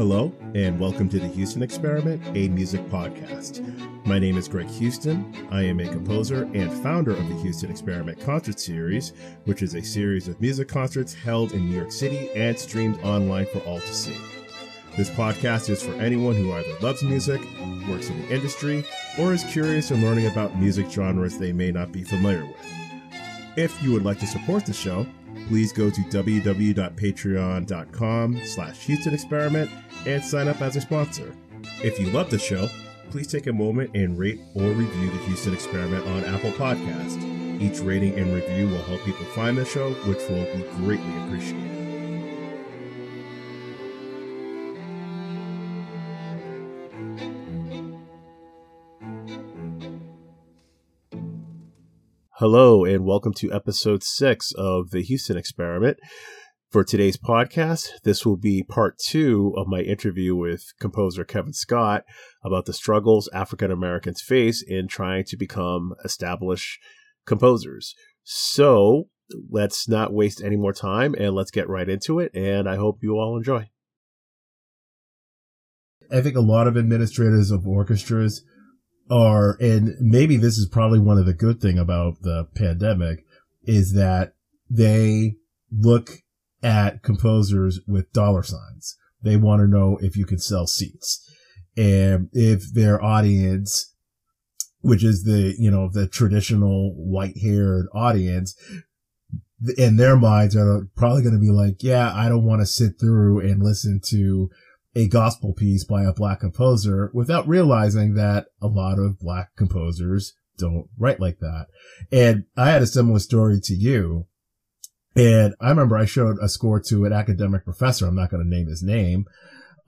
Hello, and welcome to the Houston Experiment, a music podcast. My name is Greg Houston. I am a composer and founder of the Houston Experiment Concert Series, which is a series of music concerts held in New York City and streamed online for all to see. This podcast is for anyone who either loves music, works in the industry, or is curious in learning about music genres they may not be familiar with. If you would like to support the show, please go to www.patreon.com slash Houston Experiment and sign up as a sponsor. If you love the show, please take a moment and rate or review the Houston Experiment on Apple Podcast. Each rating and review will help people find the show, which will be greatly appreciated. Hello, and welcome to episode six of the Houston Experiment. For today's podcast, this will be part two of my interview with composer Kevin Scott about the struggles African Americans face in trying to become established composers. So let's not waste any more time and let's get right into it. And I hope you all enjoy. I think a lot of administrators of orchestras are, and maybe this is probably one of the good thing about the pandemic is that they look at composers with dollar signs. They want to know if you can sell seats and if their audience, which is the, you know, the traditional white haired audience, in their minds are probably going to be like, yeah, I don't want to sit through and listen to a gospel piece by a black composer without realizing that a lot of black composers don't write like that. And I had a similar story to you. And I remember I showed a score to an academic professor. I'm not going to name his name.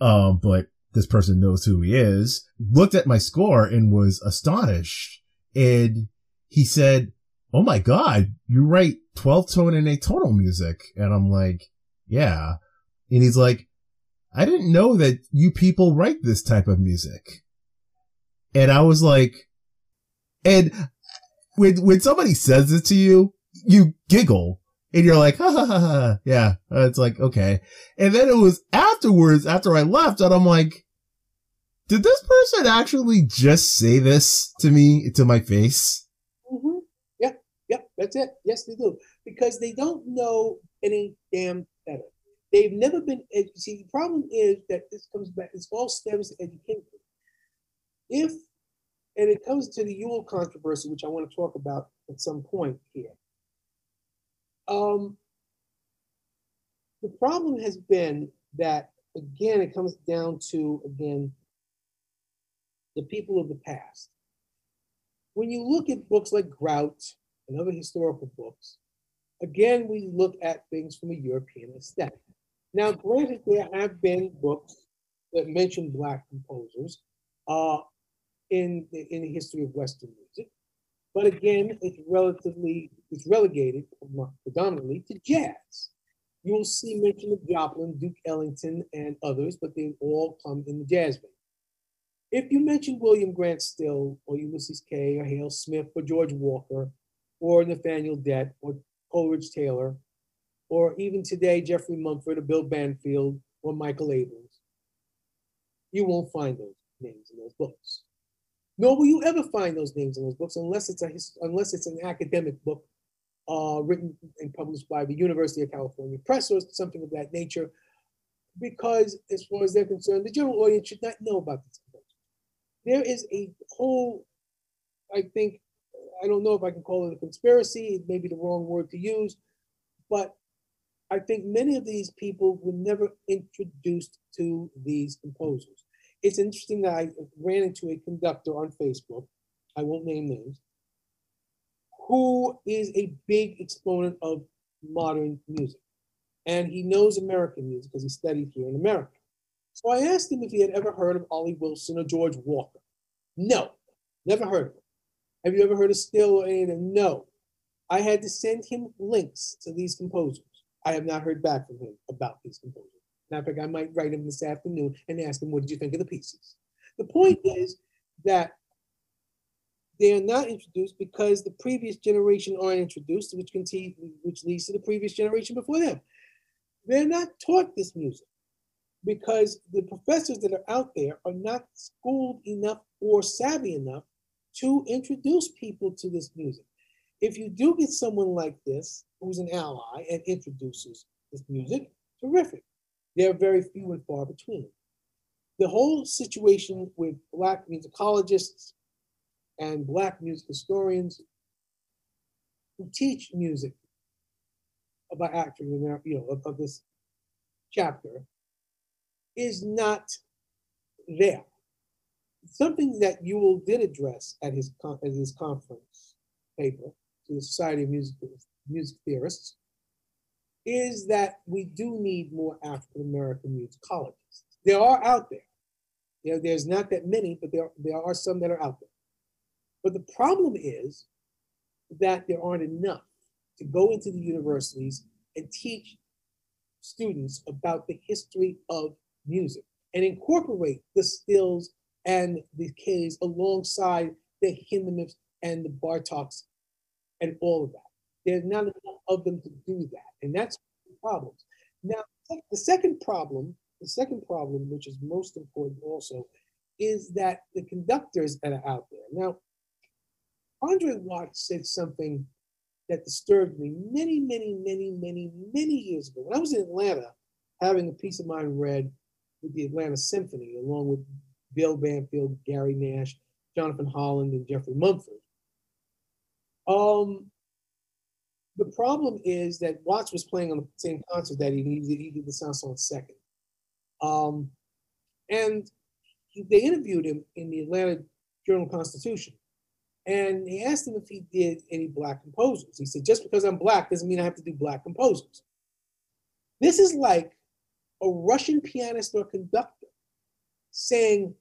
Um, but this person knows who he is, looked at my score and was astonished. And he said, Oh my God, you write 12 tone and atonal music. And I'm like, yeah. And he's like, I didn't know that you people write this type of music. And I was like, and when, when somebody says it to you, you giggle and you're like, ha ha ha ha. Yeah. It's like, okay. And then it was afterwards, after I left and I'm like, did this person actually just say this to me, to my face? Mm-hmm. Yeah. Yeah. That's it. Yes, they do. Because they don't know any damn better. They've never been, see, the problem is that this comes back, this all stems to education. If, and it comes to the Ewell controversy, which I want to talk about at some point here. Um, the problem has been that, again, it comes down to, again, the people of the past. When you look at books like Grout and other historical books, again, we look at things from a European aesthetic. Now, granted, there have been books that mention Black composers uh, in, the, in the history of Western music, but again, it's relatively, it's relegated predominantly to jazz. You'll see mention of Joplin, Duke Ellington, and others, but they all come in the jazz vein. If you mention William Grant Still, or Ulysses Kay, or Hale Smith, or George Walker, or Nathaniel Dett, or Coleridge Taylor, or even today, Jeffrey Mumford or Bill Banfield or Michael Abrams. You won't find those names in those books. Nor will you ever find those names in those books unless it's a unless it's an academic book uh, written and published by the University of California Press or something of that nature. Because as far as they're concerned, the general audience should not know about this. There is a whole, I think, I don't know if I can call it a conspiracy, it may be the wrong word to use, but I think many of these people were never introduced to these composers. It's interesting that I ran into a conductor on Facebook, I won't name names, who is a big exponent of modern music. And he knows American music because he studied here in America. So I asked him if he had ever heard of Olly Wilson or George Walker. No, never heard of them. Have you ever heard of Still or any of them? No. I had to send him links to these composers. I have not heard back from him about these composers. Matter of fact, I might write him this afternoon and ask him, what did you think of the pieces? The point is that they are not introduced because the previous generation aren't introduced, which, continue, which leads to the previous generation before them. They're not taught this music. because the professors that are out there are not schooled enough or savvy enough to introduce people to this music. If you do get someone like this who's an ally and introduces this music, terrific. They're very few and far between. The whole situation with black musicologists and black music historians who teach music about actually, you know, of, of this chapter is not there. Something that Ewell did address at his, at his conference paper to the Society of Music, Music Theorists is that we do need more African American musicologists. There are out there. You know, there's not that many, but there, there are some that are out there. But the problem is that there aren't enough to go into the universities and teach students about the history of music and incorporate the stills and the Kays alongside the Hindemiths and the Bartoks and all of that. There's not enough of them to do that. And that's the problem. Now, the second problem, the second problem, which is most important also, is that the conductors that are out there. Now, Andre Watts said something that disturbed me many, many, many, many, many years ago. When I was in Atlanta having a piece of mine read with the Atlanta Symphony, along with Bill Banfield, Gary Nash, Jonathan Holland, and Jeffrey Mumford. Um, the problem is that Watts was playing on the same concert that. He did, he did the Saint-Saëns second. Um, and they interviewed him in the Atlanta Journal Constitution. And he asked him if he did any black composers. He said, just because I'm black doesn't mean I have to do black composers. This is like a Russian pianist or conductor saying,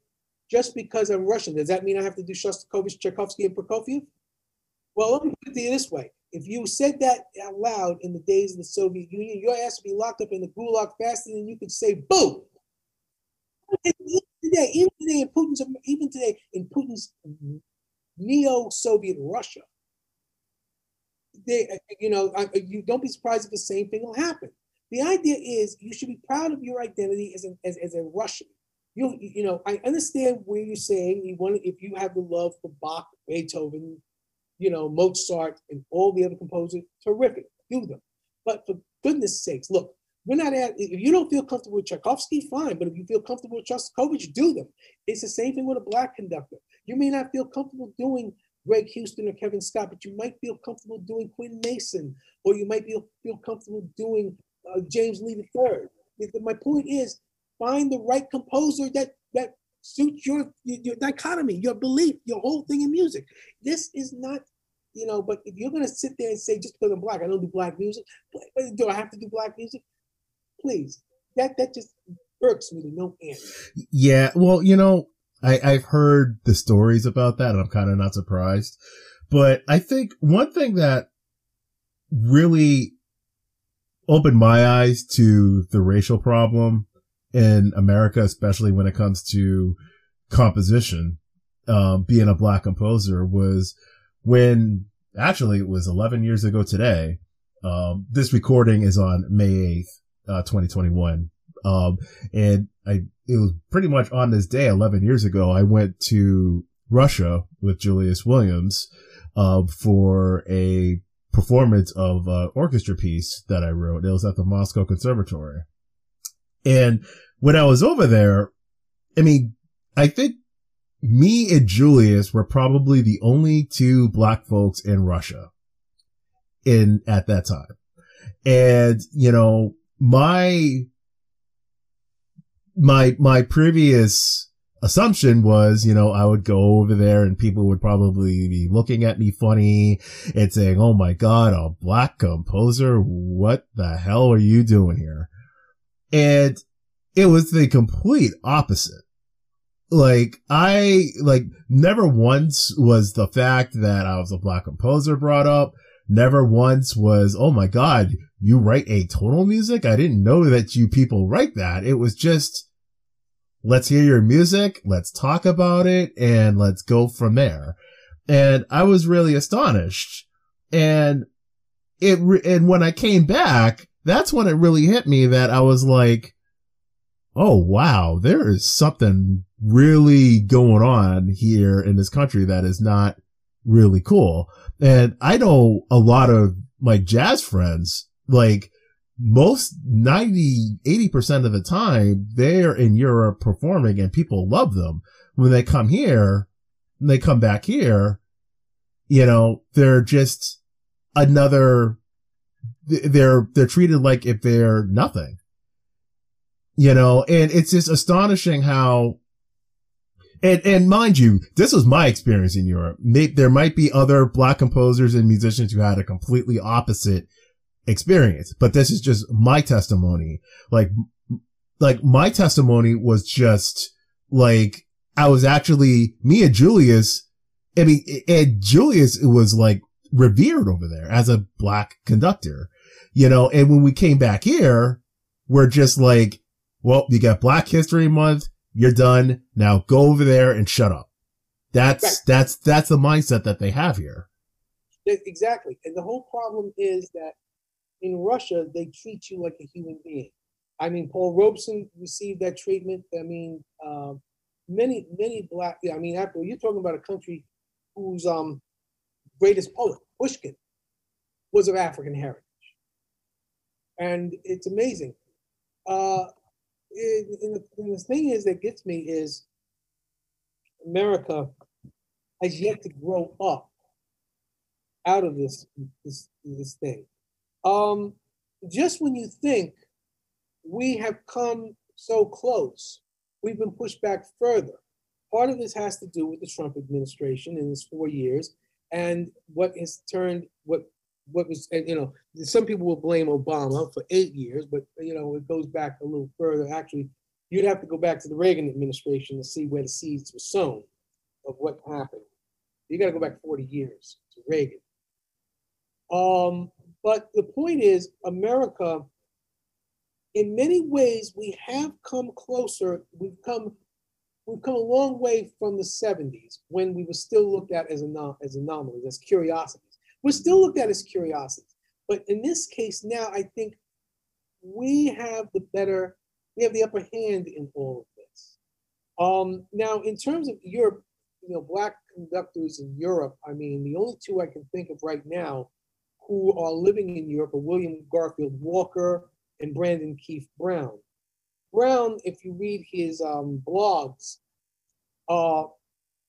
just because I'm Russian, does that mean I have to do Shostakovich, Tchaikovsky, and Prokofiev? Well, let me put it to you this way. If you said that out loud in the days of the Soviet Union, your ass would be locked up in the gulag faster than you could say boo. Even today, even today in Putin's, even today in Putin's neo-Soviet Russia, they, you know, you don't be surprised if the same thing will happen. The idea is you should be proud of your identity as a, as, as a Russian. You, you know, I understand where you're saying you want if you have the love for Bach, Beethoven, you know, Mozart, and all the other composers, terrific, do them. But for goodness sakes, look, we're not at, if you don't feel comfortable with Tchaikovsky, fine, but if you feel comfortable with Shostakovich, do them. It's the same thing with a black conductor. You may not feel comfortable doing Greg Houston or Kevin Scott, but you might feel comfortable doing Quinn Mason, or you might feel, feel comfortable doing uh, James Lee III. My point is, find the right composer that that suits your, your dichotomy, your belief, your whole thing in music. This is not, you know. But if you're gonna sit there and say just because I'm black, I don't do black music. Do I have to do black music? Please, that that just irks me to no end. Yeah, well, you know, I, I've heard the stories about that, and I'm kind of not surprised. But I think one thing that really opened my eyes to the racial problem in America, especially when it comes to composition, um, being a black composer was when actually it was 11 years ago today. Um, this recording is on May 8th, uh, 2021. Um, and I, it was pretty much on this day, 11 years ago, I went to Russia with Julius Williams, uh, for a performance of an orchestra piece that I wrote. It was at the Moscow Conservatory. And when I was over there, I mean, I think me and Julius were probably the only two black folks in Russia in at that time. And, you know, my, my, my previous assumption was, you know, I would go over there and people would probably be looking at me funny and saying, Oh my God, a black composer. What the hell are you doing here? And it was the complete opposite. Like I, like never once was the fact that I was a black composer brought up. Never once was, oh my God, you write atonal music? I didn't know that you people write that. It was just, let's hear your music, let's talk about it, and let's go from there. And I was really astonished. And it, re- and when I came back, that's when it really hit me that I was like, oh wow, there is something really going on here in this country that is not really cool. And I know a lot of my jazz friends, like most 90, 80% of the time, they're in Europe performing and people love them. When they come here, and they come back here, you know, they're just another, they're, they're treated like if they're nothing, you know, and it's just astonishing how and, and mind you, this was my experience in Europe. There might be other black composers and musicians who had a completely opposite experience, but this is just my testimony. Like, like my testimony was just like, I was actually, me and Julius, I mean, and Julius was like revered over there as a black conductor, you know, and when we came back here, we're just like, well, you got Black History Month you're done. Now go over there and shut up. That's, right. that's, that's the mindset that they have here. Exactly. And the whole problem is that in Russia, they treat you like a human being. I mean, Paul Robeson received that treatment. I mean, uh, many, many black, I mean, after you're talking about a country whose um, greatest poet, Pushkin, was of African heritage. And it's amazing. Uh, and the, and the thing is that gets me is America has yet to grow up out of this this this thing. Um, just when you think we have come so close, we've been pushed back further. Part of this has to do with the Trump administration in his four years and what has turned what what was, and, you know, some people will blame Obama for eight years, but, you know, it goes back a little further. Actually, you'd have to go back to the Reagan administration to see where the seeds were sown of what happened. You got to go back 40 years to Reagan. Um, but the point is, America, in many ways, we have come closer. We've come, we've come a long way from the 70s when we were still looked at as, anom- as anomalies, as curiosities. We're still looked at as curiosities. But in this case now, I think we have the better, we have the upper hand in all of this. Um, now, in terms of Europe, you know, black conductors in Europe, I mean, the only two I can think of right now who are living in Europe are William Garfield Walker and Brandon Keith Brown. Brown, if you read his um, blogs, uh,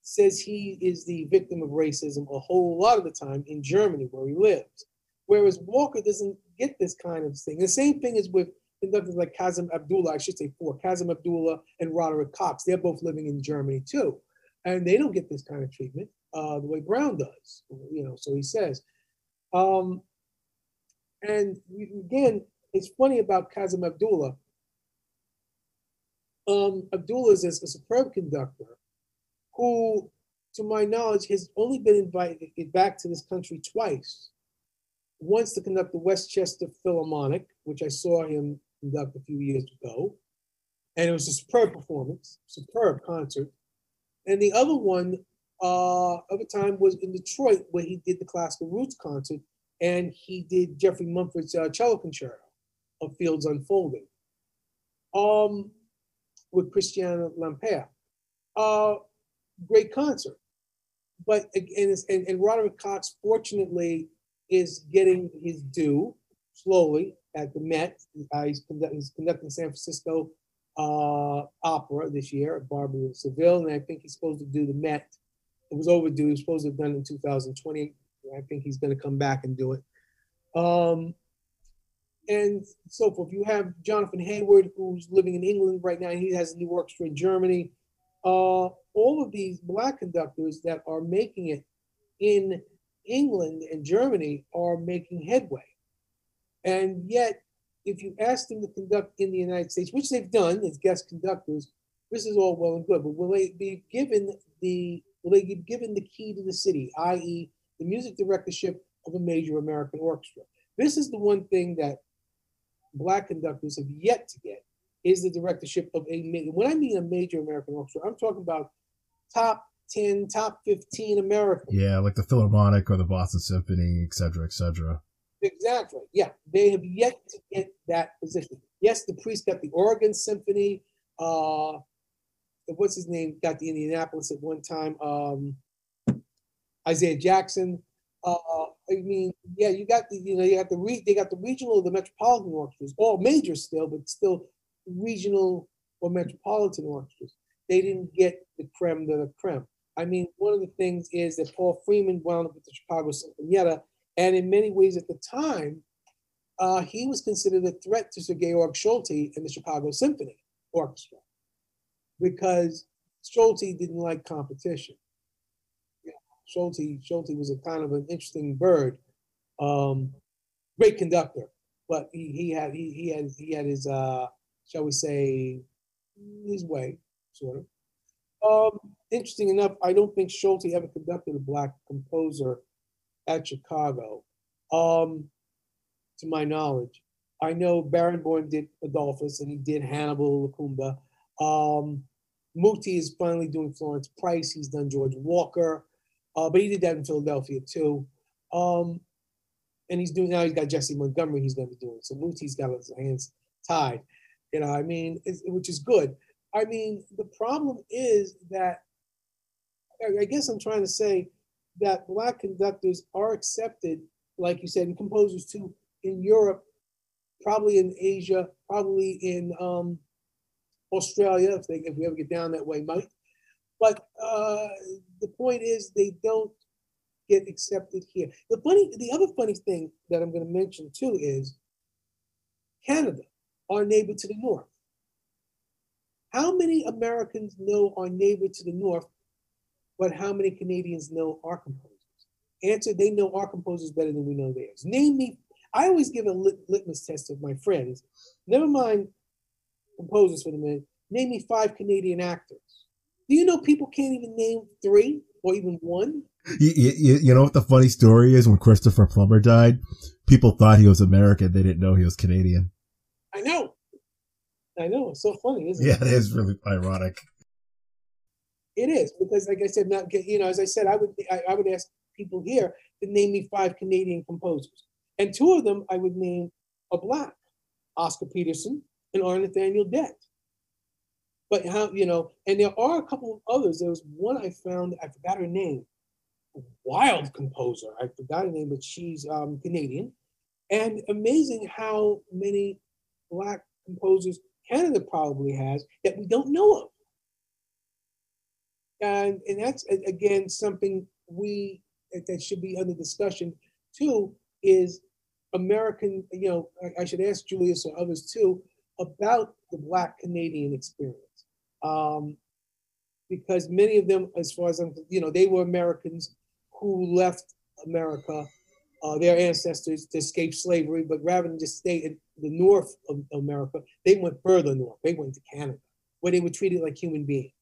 says he is the victim of racism a whole lot of the time in Germany where he lives. Whereas Walker doesn't get this kind of thing. The same thing is with conductors like Kazem Abdullah, I should say four, Kazem Abdullah and Roderick Cox. They're both living in Germany too. And they don't get this kind of treatment uh, the way Brown does, you know, so he says. Um, and again, it's funny about Kazem Abdullah. Um, Abdullah is a, a superb conductor, who, to my knowledge, has only been invited back to this country twice. Once to conduct the Westchester Philharmonic, which I saw him conduct a few years ago. And it was a superb performance, superb concert. And the other one uh, a time was in Detroit, where he did the classical roots concert, and he did Jeffrey Mumford's uh, cello concerto of Fields Unfolding um, with Christiana Lamprea. Uh, great concert. But and, and, and Roderick Cox, fortunately, is getting his due slowly at the Met. Uh, he's, conduct, he's, conducting San Francisco uh, Opera this year at Barbary of Seville, and I think he's supposed to do the Met. It was overdue. He was supposed to have done it in 2020. I think he's going to come back and do it. Um, and so forth. You have Jonathon Heyward, who's living in England right now. He has a new orchestra in Germany. Uh, all of these black conductors that are making it in England and Germany are making headway. And yet, if you ask them to conduct in the United States, which they've done as guest conductors, this is all well and good, but will they be given the will they be given the key to the city, i.e., the music directorship of a major American orchestra? This is the one thing that black conductors have yet to get is the directorship of a when I mean a major American orchestra, I'm talking about top 10, top 15 American. Yeah, like the Philharmonic or the Boston Symphony, et cetera, et cetera. Exactly. Yeah, they have yet to get that position. Yes, DePreist got the Oregon Symphony. Uh, what's his name? Got the Indianapolis at one time. Um, Isaiah Jackson. Uh, I mean, yeah, you got the you know you got the re- they got the regional, or the metropolitan orchestras, all major still, but still regional or metropolitan orchestras. They didn't get the creme de la creme. I mean, one of the things is that Paul Freeman wound up with the Chicago Sinfonietta, and in many ways at the time, uh, he was considered a threat to Sir Georg Solti and the Chicago Symphony Orchestra because Solti didn't like competition. Solti, Solti was a kind of an interesting bird, um, great conductor, but he, he had he, he had he had his uh, shall we say his way, sort of. Um, interesting enough, I don't think Solti ever conducted a black composer at Chicago, um, to my knowledge. I know Barenboim did Adolphus and he did Hannibal Lokumbe. Um, Muti is finally doing Florence Price. He's done George Walker, uh, but he did that in Philadelphia too. Um, and he's doing now. He's got Jessie Montgomery. He's going to be doing. So Muti's got his hands tied. You know, I mean, which is good. I mean, the problem is that I guess I'm trying to say that black conductors are accepted, like you said, and composers too, in Europe, probably in Asia, probably in um, Australia, if, they, if we ever get down that way, might. But uh, the point is, they don't get accepted here. The funny, the other funny thing that I'm going to mention too is Canada, our neighbor to the north. How many Americans know our neighbor to the north, but how many Canadians know our composers? Answer, they know our composers better than we know theirs. Name me, I always give a lit- litmus test of my friends. Never mind composers for the minute. Name me five Canadian actors. Do you know people can't even name three or even one? You, you, you know what the funny story is? When Christopher Plummer died, people thought he was American. They didn't know he was Canadian. I know. I know. It's so funny, isn't Yeah, it? Yeah, it is really ironic. It is because, like I said, not you know, as I said, I would I, I would ask people here to name me five Canadian composers, and two of them I would name a black, Oscar Peterson and R. Nathaniel Dett. But how you know, and there are a couple of others. There was one I found I forgot her name, wild composer. I forgot her name, but she's um, Canadian, and amazing how many black composers Canada probably has that we don't know of. And, and that's again something we that should be under discussion too is American, you know, I, I should ask Julius or others too about the Black Canadian experience. Um, because many of them, as far as I'm, you know, they were Americans who left America, uh, their ancestors to escape slavery, but rather than just stay in the north of America, they went further north. They went to Canada, where they were treated like human beings.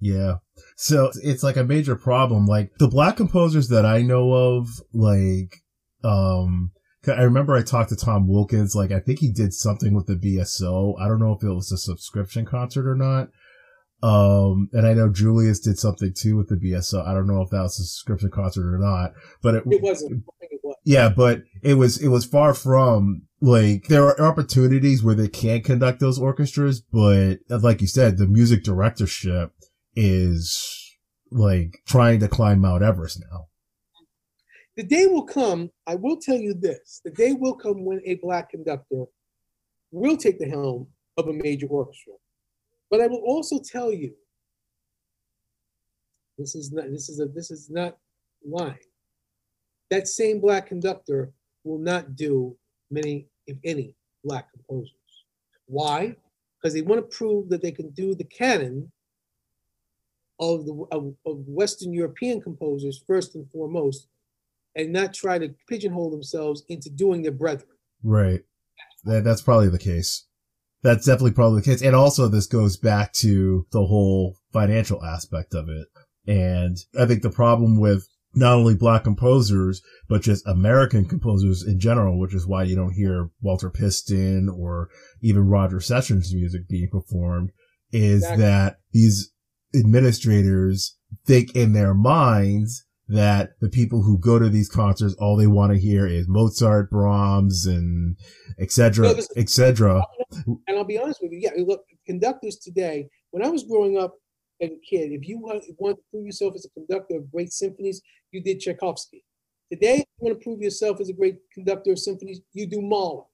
Yeah. So it's like a major problem. Like the black composers that I know of, like, um, I remember I talked to Tom Wilkins, like, I think he did something with the BSO. I don't know if it was a subscription concert or not. Um, and I know Julius did something too with the BSO. I don't know if that was a subscription concert or not, but it, It wasn't. I think it was. yeah, but it was, it was far from like, there are opportunities where they can conduct those orchestras, but uh, like you said, the music directorship is like trying to climb Mount Everest now. The day will come, I will tell you this the day will come when a black conductor will take the helm of a major orchestra. But I will also tell you this is not this is a this is not lying. That same black conductor will not do many, if any, black composers. Why? Because they want to prove that they can do the canon of the of, of Western European composers first and foremost, and not try to pigeonhole themselves into doing their brethren. Right. That, that's probably the case. That's definitely probably the case. And also this goes back to the whole financial aspect of it. And I think the problem with not only black composers, but just American composers in general, which is why you don't hear Walter Piston or even Roger Sessions music being performed, is Exactly. that these administrators think in their minds that the people who go to these concerts, all they want to hear is Mozart, Brahms, and et cetera, et cetera. And I'll be honest with you, yeah, look, conductors today, when I was growing up as a kid, if you want, want to prove yourself as a conductor of great symphonies, you did Tchaikovsky. Today, if you want to prove yourself as a great conductor of symphonies, you do Mahler.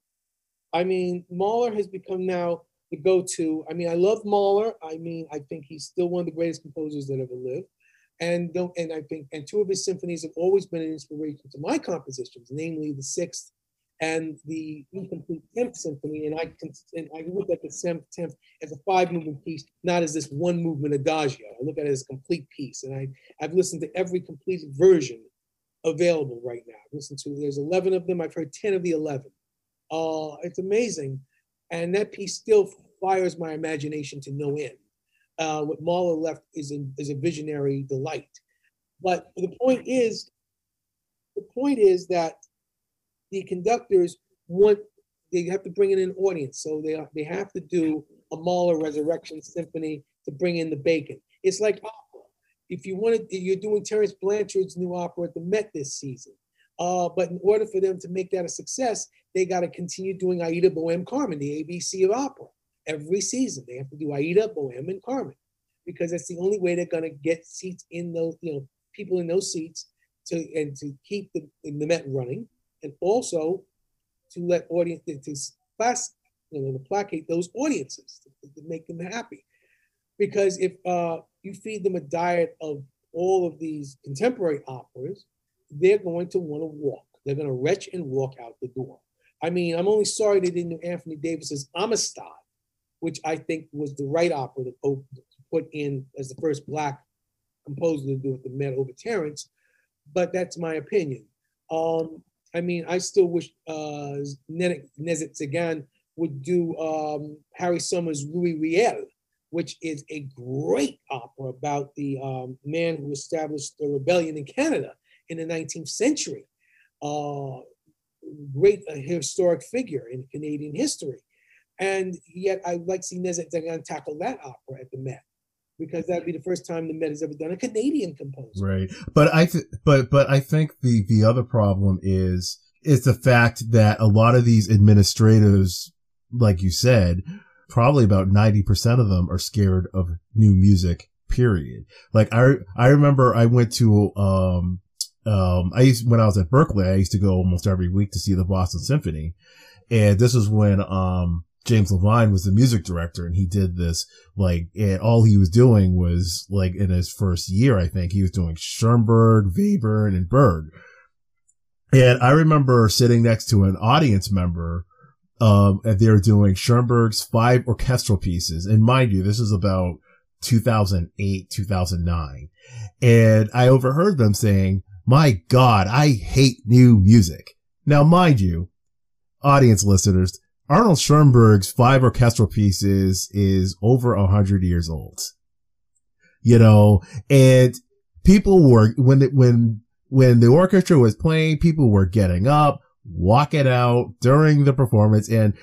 I mean, Mahler has become now the go-to. I mean, I love Mahler. I mean, I think he's still one of the greatest composers that ever lived. And and I think and two of his symphonies have always been an inspiration to my compositions, namely the sixth and the incomplete tenth symphony. And I can and I look at the seventh tenth as a five movement piece, not as this one movement adagio. I look at it as a complete piece. And I I've listened to every completed version available right now. I've listened to there's 11 of them. I've heard 10 of the 11. Uh, it's amazing, and that piece still fires my imagination to no end. Uh, what Mahler left is is a visionary delight. But the point is, the point is that the conductors want they have to bring in an audience, so they they have to do a Mahler Resurrection Symphony to bring in the bacon. It's like opera. If you wanted, you're doing Terence Blanchard's new opera at the Met this season. Uh, but in order for them to make that a success, they got to continue doing Aida, Bohème, Carmen, the ABC of opera every season. They have to do Aida, Bohème, and Carmen because that's the only way they're going to get seats in those, you know, people in those seats to and to keep the, the Met running, and also to let audience to class, you know, to placate those audiences to, to make them happy. Because if uh, you feed them a diet of all of these contemporary operas, they're going to want to walk. They're going to retch and walk out the door. I mean, I'm only sorry they didn't do Anthony Davis's Amistad, which I think was the right opera to put in as the first black composer to do with the Met over Terence. But that's my opinion. Um, I mean, I still wish uh, Séguin would do um, Harry Somers' Louis Riel, which is a great opera about the um, man who established the rebellion in Canada in the 19th century. Uh, great uh, historic figure in Canadian history. And yet I'd like to see Nézet-Séguin tackle that opera at the Met because that'd be the first time the Met has ever done a Canadian composer. Right. But I th- but but I think the the other problem is is the fact that a lot of these administrators, like you said, probably about 90% of them are scared of new music, period. Like I I remember I went to um um, I used, when I was at Berklee I used to go almost every week to see the Boston Symphony. And this was when, um, James Levine was the music director and he did this, like, and all he was doing was, like, in his first year, I think he was doing Schoenberg, Webern, and Berg. And I remember sitting next to an audience member, um, and they were doing Schoenberg's five orchestral pieces. And mind you, this is about 2008, 2009. And I overheard them saying, my God, I hate new music. Now, mind you, audience listeners, Arnold Schoenberg's five orchestral pieces is over a hundred years old. You know, and people were, when it, when, when the orchestra was playing, people were getting up, walking out during the performance and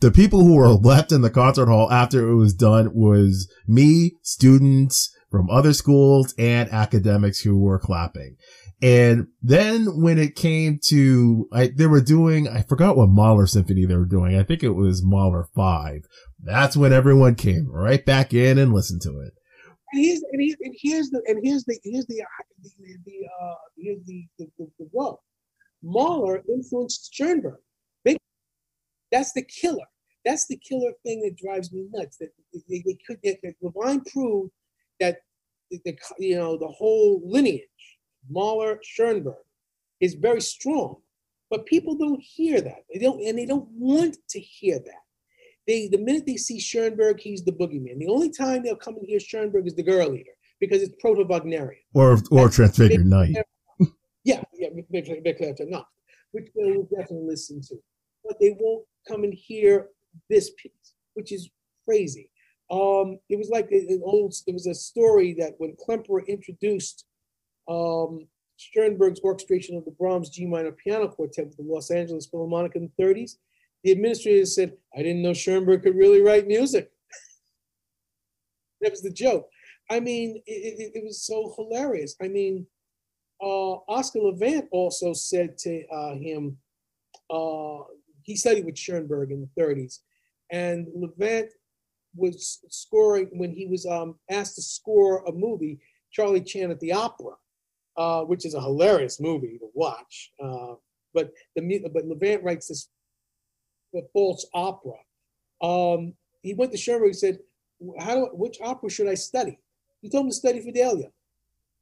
the people who were left in the concert hall after it was done was me, students from other schools and academics who were clapping. And then when it came to, I, they were doing, I forgot what Mahler symphony they were doing. I think it was Mahler 5. That's when everyone came right back in and listened to it. And here's, and here's, and here's the, and here's the, here's the, the, the uh, here's the, the, the, the. Mahler influenced Schoenberg. That's the killer. That's the killer thing that drives me nuts. That they, they could, that Levine proved that the, the, you know, the whole lineage Mahler, Schoenberg is very strong. But people don't hear that. They don't, and they don't want to hear that. They, the minute they see Schoenberg, he's the boogeyman. The only time they'll come and hear Schoenberg is the Gurre-Lieder because it's proto Wagnerian. Or or Transfigured Night. Yeah, yeah, Nacht, which they will definitely listen to. But they won't come and hear this piece, which is crazy. Um, it was like an old, it was a story that when Klemperer introduced um, Schoenberg's orchestration of the Brahms G minor piano quartet with the Los Angeles Philharmonic in the 30s, the administrator said, I didn't know Schoenberg could really write music. that was the joke. I mean, it, it, it, was so hilarious. I mean, uh, Oscar Levant also said to uh, him, uh, he studied with Schoenberg in the 30s, and Levant was scoring when he was um, asked to score a movie, Charlie Chan at the Opera, uh, which is a hilarious movie to watch. Uh, but the but Levant writes this false opera. Um, he went to Schoenberg and said, "How do which opera should I study?" He told him to study Fidelio.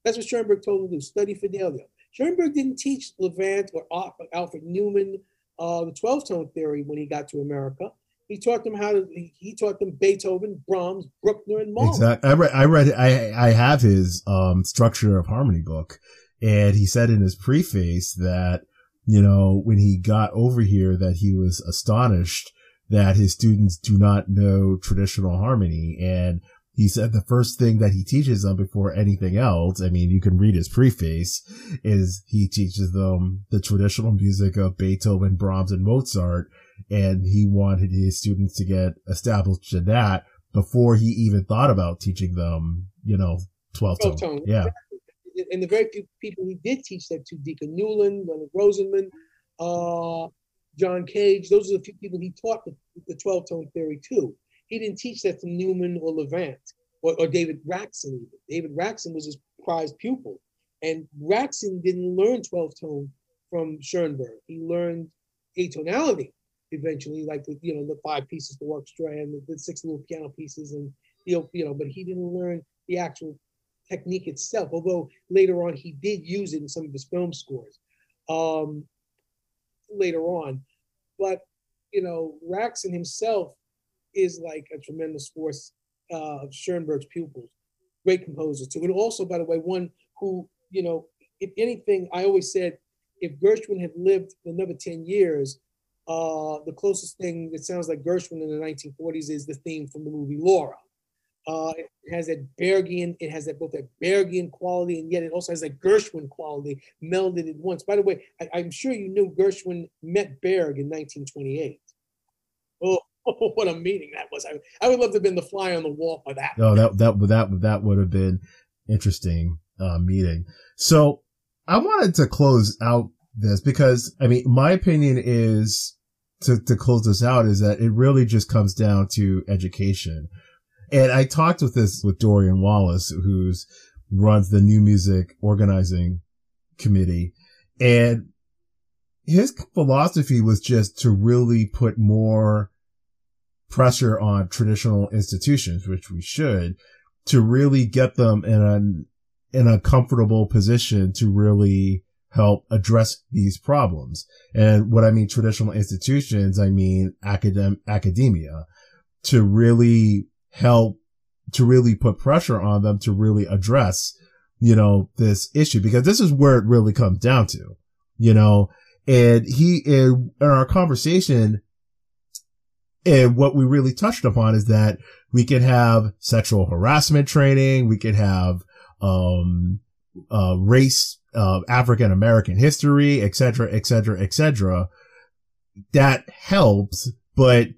That's what Schoenberg told him to do: study Fidelio. Schoenberg didn't teach Levant or Alfred Newman uh, the 12 tone theory when he got to America. He taught them how to. He taught them Beethoven, Brahms, Bruckner, and Mahler. Exactly. I read. I read. I I have his um, structure of harmony book, and he said in his preface that you know when he got over here that he was astonished that his students do not know traditional harmony and he said the first thing that he teaches them before anything else, I mean, you can read his preface, is he teaches them the traditional music of Beethoven, Brahms, and Mozart. And he wanted his students to get established in that before he even thought about teaching them, you know, 12 tone. 12 tone. Yeah. And the very few people he did teach that to, Dika Newlin, Leonard Rosenman, uh, John Cage, those are the few people he taught the, the 12 tone theory to. He didn't teach that to Newman or Levant or, or David Raksin. David Raksin was his prized pupil. And Raksin didn't learn 12 tone from Schoenberg. He learned atonality eventually, like the, you know, the five pieces to orchestra and the, the six little piano pieces and you know, but he didn't learn the actual technique itself, although later on he did use it in some of his film scores um, later on. But, you know, Raksin himself is like a tremendous force uh, of Schoenberg's pupils, great composer too. And also, by the way, one who, you know, if anything, I always said if Gershwin had lived another 10 years, uh, the closest thing that sounds like Gershwin in the 1940s is the theme from the movie Laura. Uh, it has that Bergian, it has that both that Bergian quality and yet it also has that Gershwin quality melded at once. By the way, I, am sure you knew Gershwin met Berg in 1928. Oh, what a meeting that was! I, I would love to have been the fly on the wall for that. No, that that that that would have been interesting uh, meeting. So I wanted to close out this because I mean, my opinion is to to close this out is that it really just comes down to education. And I talked with this with Dorian Wallace, who's runs the new music organizing committee, and his philosophy was just to really put more pressure on traditional institutions, which we should, to really get them in a, in a comfortable position to really help address these problems. And what I mean traditional institutions, I mean academ- academia to really help, to really put pressure on them to really address, you know, this issue because this is where it really comes down to, you know, and he, in, in our conversation, and what we really touched upon is that we can have sexual harassment training. We could have, um, uh, race, uh, African American history, et cetera, et cetera, et cetera. That helps. But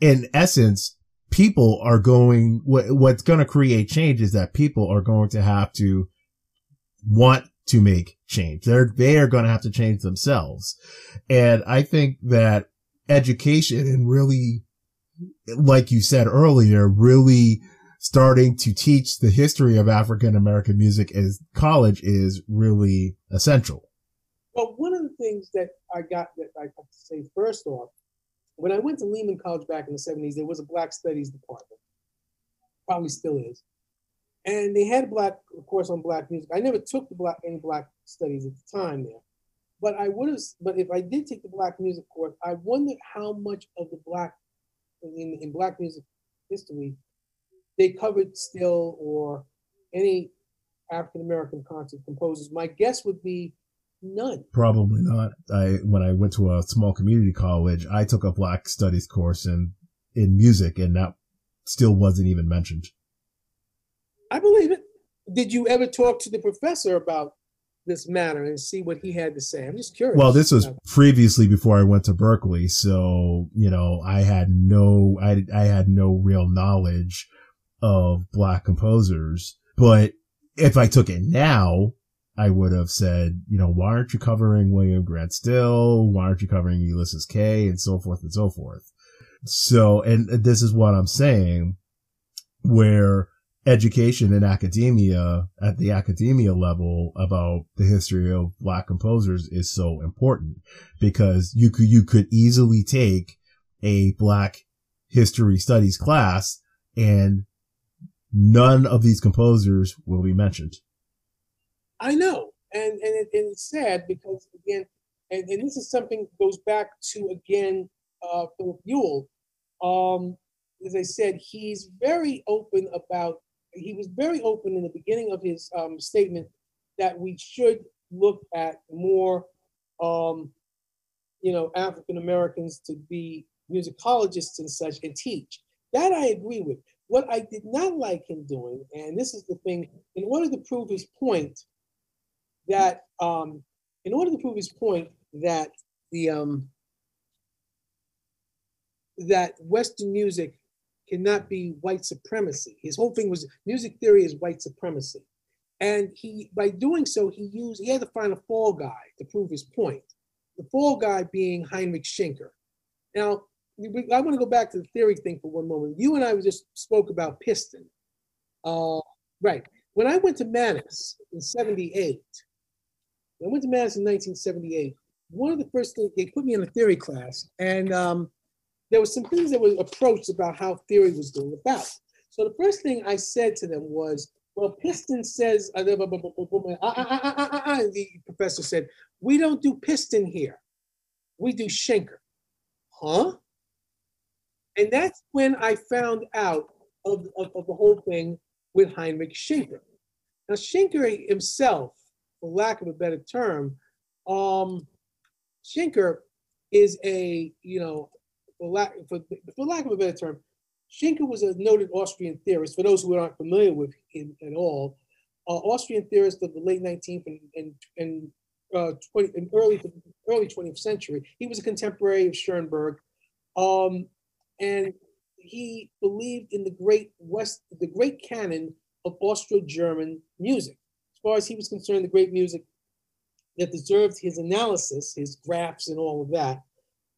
in essence, people are going, what, what's going to create change is that people are going to have to want to make change. They're, they are going to have to change themselves. And I think that education and really like you said earlier, really starting to teach the history of African American music as college is really essential. Well, one of the things that I got that I have to say first off, when I went to Lehman College back in the 70s, there was a Black Studies department. Probably still is. And they had a black course on black music. I never took the black any black studies at the time there. But I would have but if I did take the black music course, I wondered how much of the black in, in black music history, they covered still or any African American concert composers. My guess would be none. Probably not. I when I went to a small community college, I took a black studies course in in music, and that still wasn't even mentioned. I believe it. Did you ever talk to the professor about this matter and see what he had to say. I'm just curious. Well, this was previously before I went to Berklee, so you know I had no I I had no real knowledge of black composers. But if I took it now, I would have said, you know, why aren't you covering William Grant Still? Why aren't you covering Ulysses Kay and so forth and so forth? So, and this is what I'm saying where education in academia at the academia level about the history of black composers is so important because you could you could easily take a black history studies class and none of these composers will be mentioned. I know. And and, it, and it's sad because again, and, and this is something goes back to again uh, Philip Ewell. Um, as I said, he's very open about he was very open in the beginning of his um, statement that we should look at more, um, you know, African Americans to be musicologists and such and teach. That I agree with. What I did not like him doing, and this is the thing, in order to prove his point that, um, in order to prove his point that the um, that Western music cannot be white supremacy. His whole thing was music theory is white supremacy. And he, by doing so, he used, he had to find a fall guy to prove his point. The fall guy being Heinrich Schenker. Now, I want to go back to the theory thing for one moment. You and I just spoke about Piston. Uh, right. When I went to Mannes in 78, I went to Mannes in 1978, one of the first things, they put me in a theory class, and um, there was some things that were approached about how theory was going about. So the first thing I said to them was, well, Piston says, uh, the professor said, we don't do Piston here. We do Schenker. Huh? And that's when I found out of, of, of the whole thing with Heinrich Schenker. Now, Schenker himself, for lack of a better term, um, is a, you know, for lack, for, for lack of a better term, Schenker was a noted Austrian theorist. For those who aren't familiar with him at all, uh, Austrian theorist of the late 19th and, and, and, uh, 20, and early early 20th century. He was a contemporary of Schoenberg, um, and he believed in the great West, the great canon of Austro-German music. As far as he was concerned, the great music that deserved his analysis, his graphs, and all of that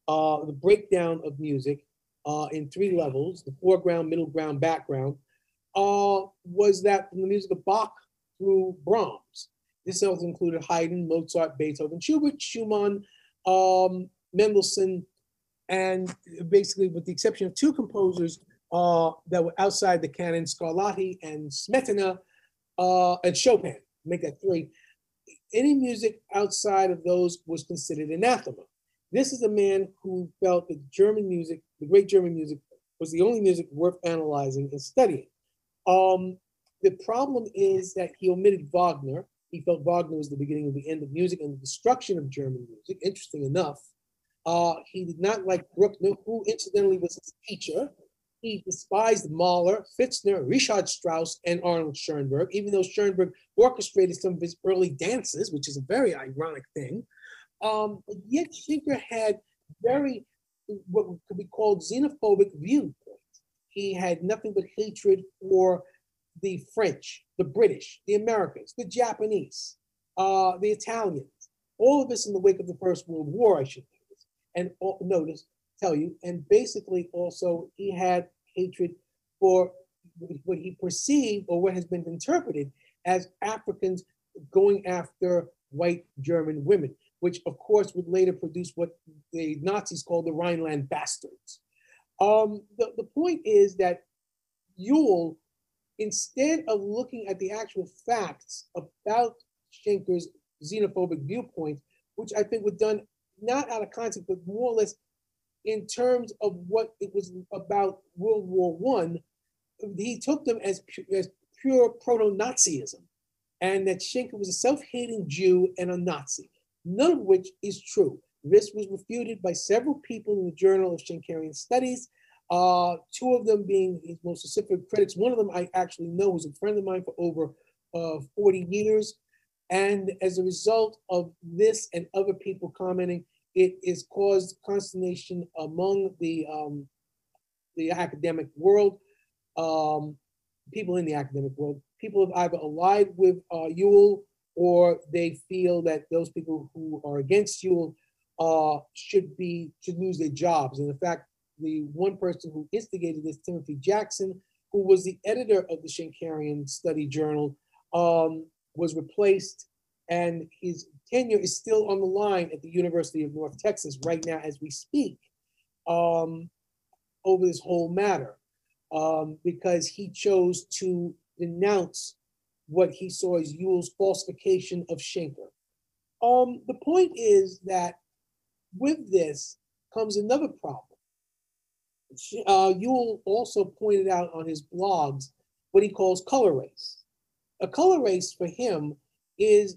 uh, the breakdown of music uh, in three levels the foreground, middle ground, background uh, was that from the music of Bach through Brahms. This also included Haydn, Mozart, Beethoven, Schubert, Schumann, um, Mendelssohn, and basically, with the exception of two composers uh, that were outside the canon, Scarlatti and Smetana, uh, and Chopin, make that three. Any music outside of those was considered anathema. This is a man who felt that German music, the great German music, was the only music worth analyzing and studying. Um, the problem is that he omitted Wagner. He felt Wagner was the beginning of the end of music and the destruction of German music. Interesting enough. Uh, he did not like Bruckner, who incidentally was his teacher. He despised Mahler, Pfitzner, Richard Strauss, and Arnold Schoenberg, even though Schoenberg orchestrated some of his early dances, which is a very ironic thing. Um, but yet Schenker had very, what could be called xenophobic viewpoint. He had nothing but hatred for the French, the British, the Americans, the Japanese, uh, the Italians, all of this in the wake of the First World War, I should notice, and notice, tell you, and basically also he had hatred for what he perceived or what has been interpreted as Africans going after white German women which of course would later produce what the Nazis called the Rhineland bastards. Um, the, the point is that Ewell, instead of looking at the actual facts about Schenker's xenophobic viewpoint, which I think were done not out of context, but more or less in terms of what it was about World War One, he took them as, as pure proto-Nazism, and that Schenker was a self-hating Jew and a Nazi none of which is true. This was refuted by several people in the Journal of Schenkerian Studies, uh, two of them being his most specific critics. One of them I actually know was a friend of mine for over uh, 40 years. And as a result of this and other people commenting, it has caused consternation among the, um, the academic world, um, people in the academic world. People have either allied with uh, or they feel that those people who are against you uh, should be should lose their jobs. And in fact, the one person who instigated this, Timothy Jackson, who was the editor of the Schenkerian Study Journal, um, was replaced, and his tenure is still on the line at the University of North Texas right now as we speak um, over this whole matter um, because he chose to denounce what he saw as Ewell's falsification of Schenker. Um, the point is that with this comes another problem. Uh, also pointed out on his blogs what he calls color race. A color race for him is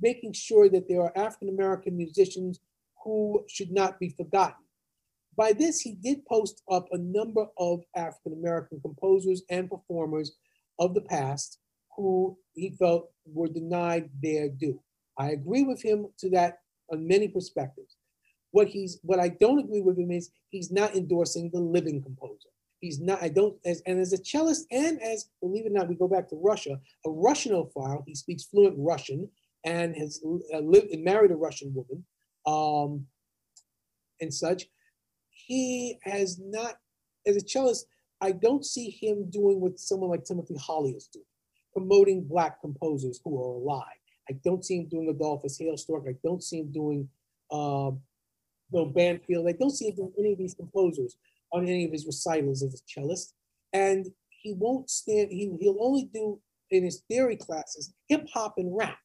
making sure that there are African American musicians who should not be forgotten. By this, he did post up a number of African American composers and performers of the past who he felt were denied their due. I agree with him to that on many perspectives. What he's what I don't agree with him is he's not endorsing the living composer. He's not, I don't, as, and as a cellist and as, believe it or not, we go back to Russia, a Russianophile, he speaks fluent Russian and has uh, lived and married a Russian woman um, and such. He has not, as a cellist, I don't see him doing what someone like Timothy Holley is doing, promoting Black composers who are alive. I don't see him doing Adolphus Hailstork. I don't see him doing uh, Bill Banfield. I don't see him doing any of these composers on any of his recitals as a cellist. And he won't stand, he, he'll only do in his theory classes hip hop and rap.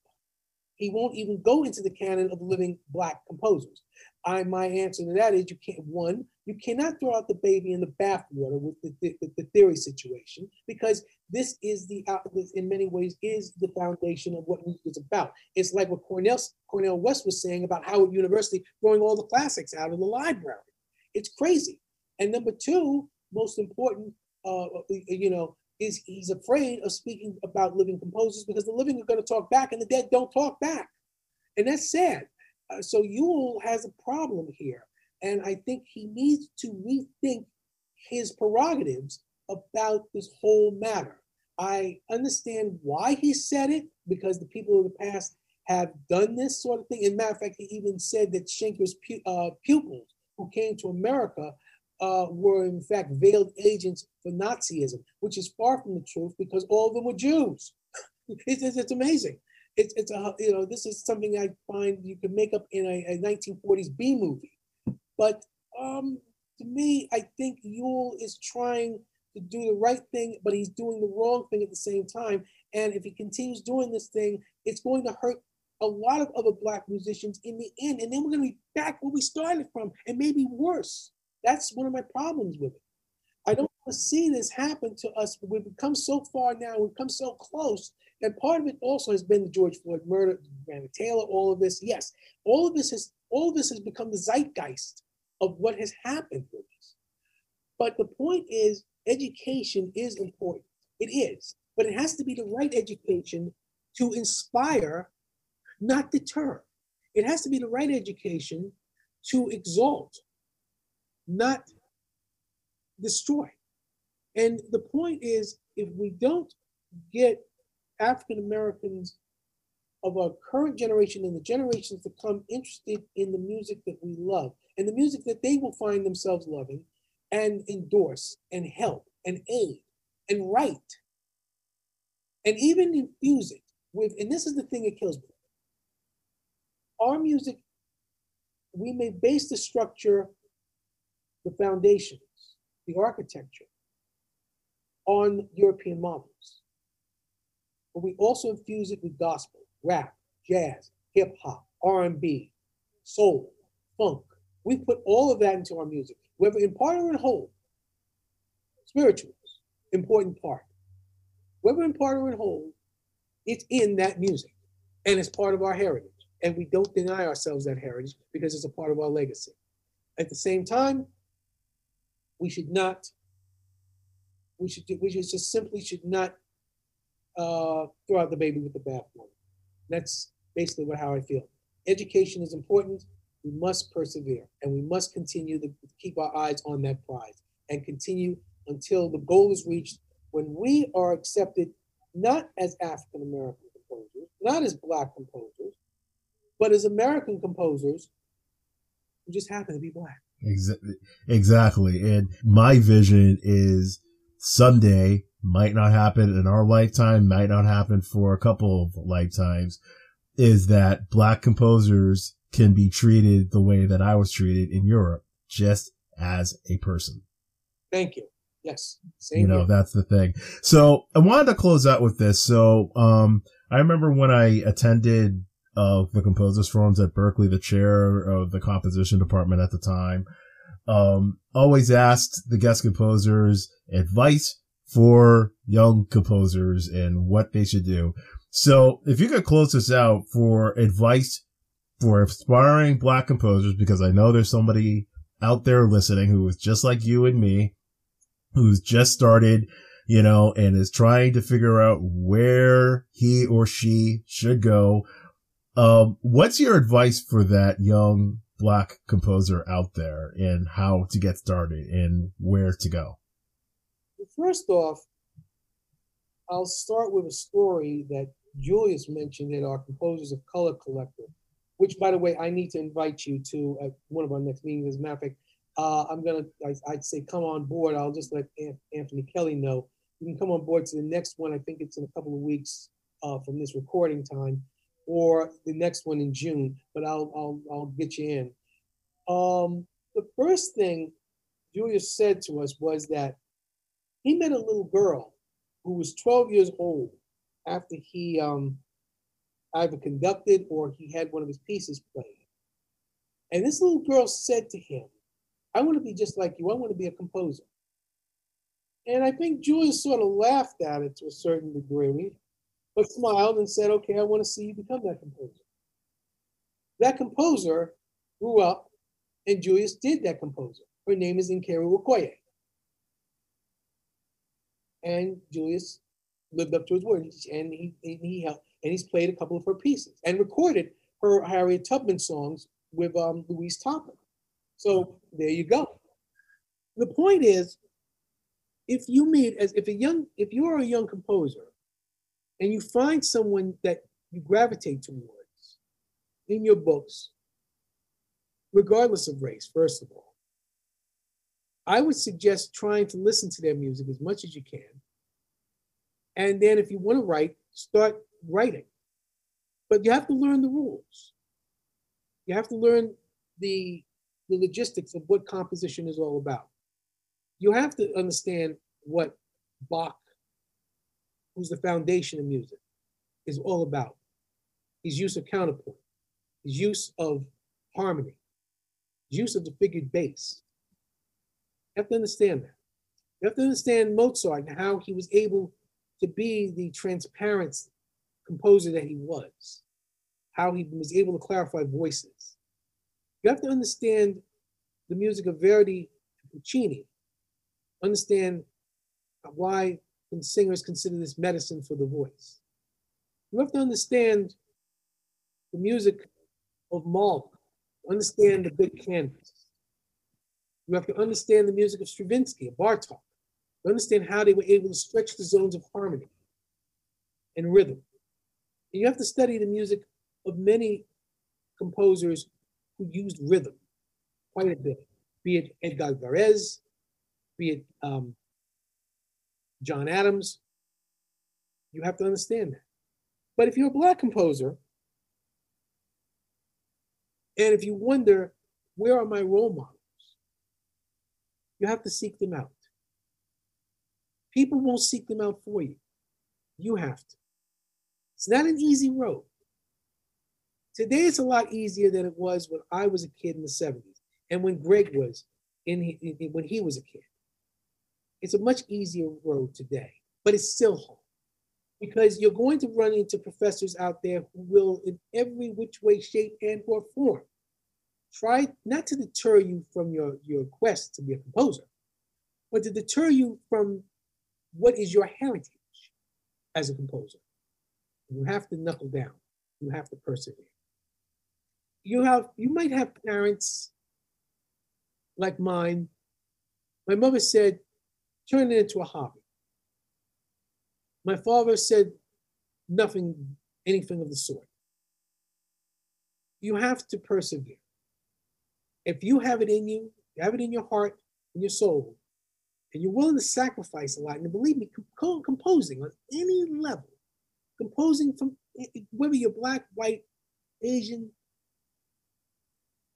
He won't even go into the canon of living black composers. I my answer to that is you can't one, you cannot throw out the baby in the bathwater with the, the, the theory situation because this is the this in many ways is the foundation of what music is about. It's like what Cornell Cornel West was saying about Howard University throwing all the classics out of the library. It's crazy. And number two, most important, uh, you know, is he's afraid of speaking about living composers because the living are going to talk back and the dead don't talk back. And that's sad. Uh, so Ewell has a problem here. And I think he needs to rethink his prerogatives about this whole matter. I understand why he said it because the people of the past have done this sort of thing. In matter of fact, he even said that Schenker's pu- uh, pupils who came to America uh, were in fact veiled agents for Nazism, which is far from the truth because all of them were Jews. it's, it's, it's, amazing. It's, it's a, you know, this is something I find you can make up in a, a 1940s B movie. But um, to me, I think Ewell is trying to do the right thing, but he's doing the wrong thing at the same time. And if he continues doing this thing, it's going to hurt a lot of other black musicians in the end. And then we're going to be back where we started from and maybe worse. That's one of my problems with it. I don't want to see this happen to us. We've come so far now, we've come so close. And part of it also has been the George Floyd murder, Breonna Taylor, all of this. Yes, all of this has all of this has become the zeitgeist of what has happened with us. But the point is, education is important. It is, but it has to be the right education to inspire, not deter. It has to be the right education to exalt, not destroy. And the point is, if we don't get African Americans of our current generation and the generations to come interested in the music that we love and the music that they will find themselves loving and endorse and help and aid and write and even infuse it with, and this is the thing that kills me. Our music, we may base the structure the foundations, the architecture on European models. But we also infuse it with gospel, rap, jazz, hip hop, R&B, soul, funk. We put all of that into our music, whether in part or in whole. Spirituals, important part. Whether in part or in whole, it's in that music and it's part of our heritage. And we don't deny ourselves that heritage because it's a part of our legacy. At the same time, we should not, we should, do, we just simply should not uh, throw out the baby with the bathwater. That's basically what, how I feel. Education is important. We must persevere and we must continue to keep our eyes on that prize and continue until the goal is reached when we are accepted not as African American composers, not as Black composers, but as American composers who just happen to be Black. Exactly. Exactly. And my vision is someday might not happen in our lifetime, might not happen for a couple of lifetimes, is that black composers can be treated the way that I was treated in Europe, just as a person. Thank you. Yes. Same you know, here. that's the thing. So I wanted to close out with this. So, um, I remember when I attended, uh, the composers forums at Berklee, the chair of the composition department at the time, um, always asked the guest composers advice for young composers and what they should do. So if you could close this out for advice for aspiring black composers, because I know there's somebody out there listening who is just like you and me, who's just started, you know, and is trying to figure out where he or she should go. Um, what's your advice for that young black composer out there and how to get started and where to go? First off, I'll start with a story that Julius mentioned at our Composers of Color Collective, which, by the way, I need to invite you to at one of our next meetings. As a matter of fact, uh, I'm gonna, I, I'd say come on board. I'll just let Anthony Kelly know. You can come on board to the next one. I think it's in a couple of weeks uh, from this recording time, or the next one in June. But I'll, I'll, I'll get you in. Um, the first thing Julius said to us was that he met a little girl who was 12 years old after he um, either conducted or he had one of his pieces played. And this little girl said to him, I want to be just like you. I want to be a composer. And I think Julius sort of laughed at it to a certain degree, but smiled and said, Okay, I want to see you become that composer. That composer grew up, and Julius did that composer. Her name is Nkeiru Okoye. And Julius lived up to his word, and he, and he helped, and he's played a couple of her pieces and recorded her Harriet Tubman songs with um, Louise Toppin. So there you go. The point is, if you meet as if a young if you are a young composer and you find someone that you gravitate towards in your books, regardless of race, first of all, I would suggest trying to listen to their music as much as you can. And then if you want to write, start writing. But you have to learn the rules. You have to learn the the logistics of what composition is all about. You have to understand what Bach, who's the foundation of music, is all about. His use of counterpoint, his use of harmony, his use of the figured bass. You have to understand that. You have to understand Mozart and how he was able to be the transparent composer that he was, how he was able to clarify voices, you have to understand the music of Verdi and Puccini. Understand why singers consider this medicine for the voice. You have to understand the music of Mahler, understand the big canvas. You have to understand the music of Stravinsky, of Bartok, understand how they were able to stretch the zones of harmony and rhythm. And you have to study the music of many composers who used rhythm quite a bit, be it Edgar Varese, be it um, John Adams. You have to understand that. But if you're a black composer, and if you wonder, where are my role models? You have to seek them out. People won't seek them out for you. You have to. It's not an easy road. Today it's a lot easier than it was when I was a kid in the 70s and when Greg was in, when he was a kid. It's a much easier road today, but it's still hard because you're going to run into professors out there who will, in every which way, shape, and or form, try not to deter you from your, your quest to be a composer, but to deter you from what is your heritage as a composer. You have to knuckle down. You have to persevere you have you might have parents like mine. My mother said, turn it into a hobby. My father said nothing, anything of the sort. You have to persevere. If you have it in you, you have it in your heart, in your soul, and you're willing to sacrifice a lot, and believe me, composing on any level, composing from eh, eh, whether you're black, white, Asian,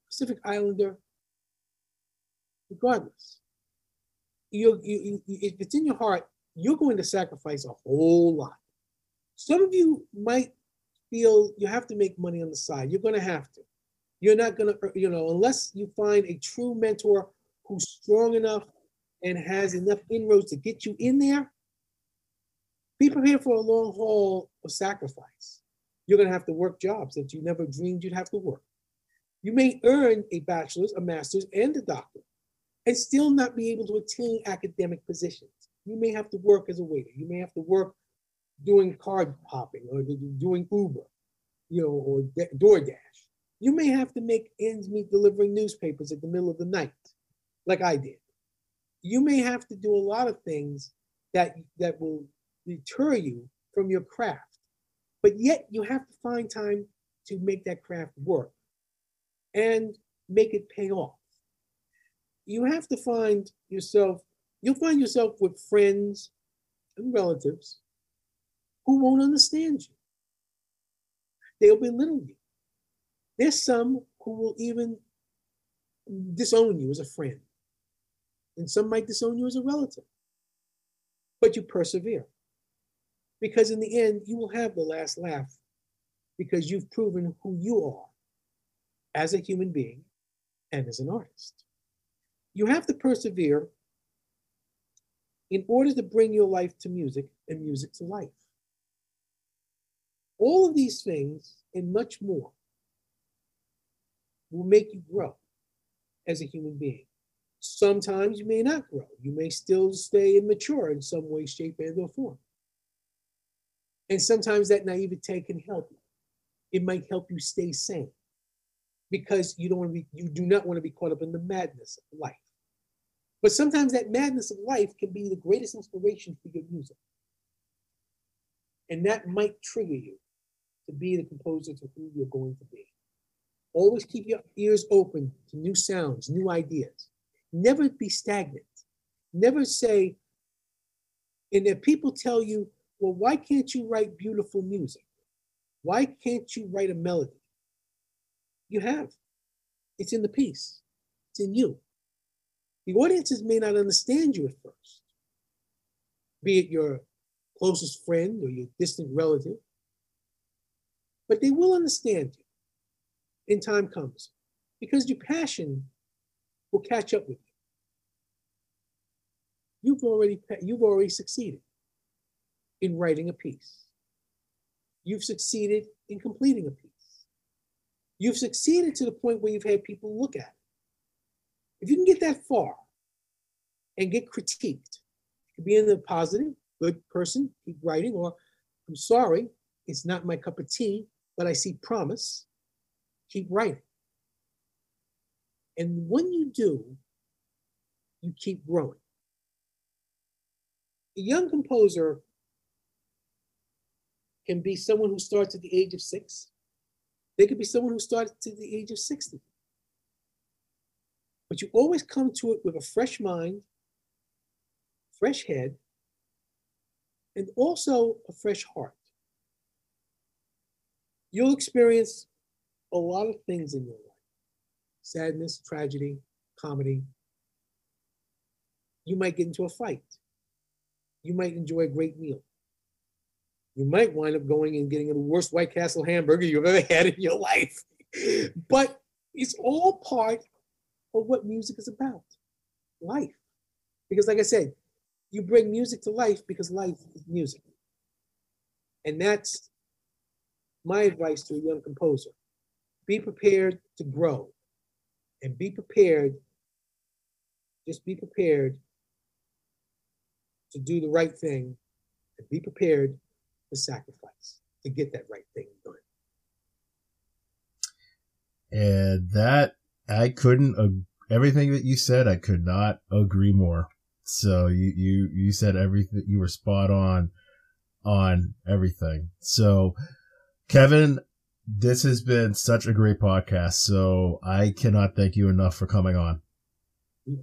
Pacific Islander, regardless, you, you, if it's in your heart, you're going to sacrifice a whole lot. Some of you might feel you have to make money on the side. You're going to have to. You're not going to, uh, you know, unless you find a true mentor who's strong enough and has enough inroads to get you in there. Be prepared for a long haul of sacrifice. You're going to have to work jobs that you never dreamed you'd have to work. You may earn a bachelor's, a master's, and a doctorate and still not be able to attain academic positions. You may have to work as a waiter. You may have to work doing card popping or doing Uber, you know, or DoorDash. You may have to make ends meet delivering newspapers at the middle of the night, like I did. You may have to do a lot of things that that will deter you from your craft, but yet you have to find time to make that craft work and make it pay off. You have to find yourself, you'll find yourself with friends and relatives who won't understand you. They'll belittle you. There's some who will even disown you as a friend, and some might disown you as a relative. But you persevere because in the end, you will have the last laugh because you've proven who you are as a human being and as an artist. You have to persevere in order to bring your life to music and music to life. All of these things and much more will make you grow as a human being. Sometimes you may not grow. You may still stay immature in some way, shape, and or form. And sometimes that naivete can help you. It might help you stay sane because you don't want to be, you do not want to be caught up in the madness of life. But sometimes that madness of life can be the greatest inspiration for your music. And that might trigger you to be the composer to who you're going to be. Always keep your ears open to new sounds, new ideas. Never be stagnant. Never say, and if people tell you, well, why can't you write beautiful music? Why can't you write a melody? You have. It's in the piece, it's in you. The audiences may not understand you at first, be it your closest friend or your distant relative, but they will understand you in time comes because your passion will catch up with you. You've already, you've already succeeded in writing a piece. You've succeeded in completing a piece. You've succeeded to the point where you've had people look at it. If you can get that far and get critiqued, to be in the positive, good person, keep writing, or I'm sorry, it's not my cup of tea, but I see promise, keep writing. And when you do, you keep growing. A young composer can be someone who starts at the age of six. They could be someone who starts at the age of 60. But you always come to it with a fresh mind, fresh head, and also a fresh heart. You'll experience a lot of things in your life sadness, tragedy, comedy. You might get into a fight. You might enjoy a great meal. You might wind up going and getting the worst White Castle hamburger you've ever had in your life. but it's all part what music is about life. Because, like I said, you bring music to life because life is music. And that's my advice to a young composer be prepared to grow and be prepared, just be prepared to do the right thing and be prepared to sacrifice to get that right thing done. And that I couldn't uh, everything that you said I could not agree more. So you you you said everything you were spot on on everything. So Kevin, this has been such a great podcast. So I cannot thank you enough for coming on.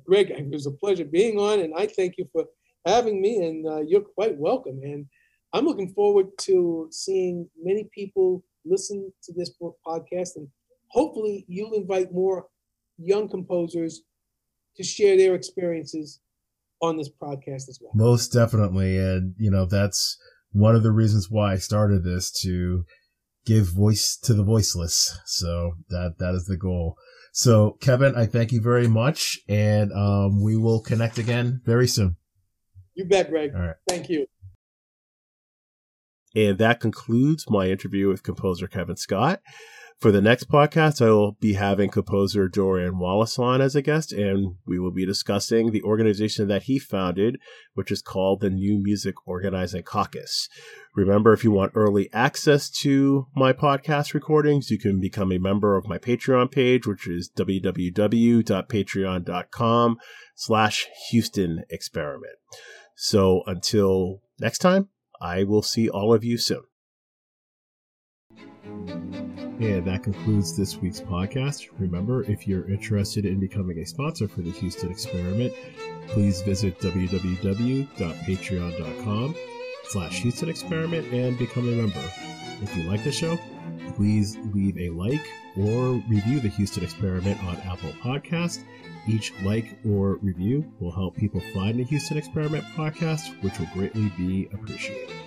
Greg, it was a pleasure being on, and I thank you for having me, and uh, you're quite welcome. And I'm looking forward to seeing many people listen to this podcast, and hopefully, you'll invite more young composers to share their experiences on this podcast as well. Most definitely, and you know that's one of the reasons why I started this to give voice to the voiceless. So that that is the goal. So Kevin, I thank you very much, and um, we will connect again very soon. You bet, Greg. All right. Thank you. And that concludes my interview with composer Kevin Scott. For the next podcast, I will be having composer Dorian Wallace on as a guest, and we will be discussing the organization that he founded, which is called the New Music Organizing Caucus. Remember, if you want early access to my podcast recordings, you can become a member of my Patreon page, which is www.patreon.com slash Houston Experiment. So until next time, I will see all of you soon. And that concludes this week's podcast. Remember, if you're interested in becoming a sponsor for the Houston Experiment, please visit www.patreon.com slash Houston Experiment and become a member. If you like the show, please leave a like or review the Houston Experiment on Apple Podcast. Each like or review will help people find the Houston Experiment podcast, which will greatly be appreciated.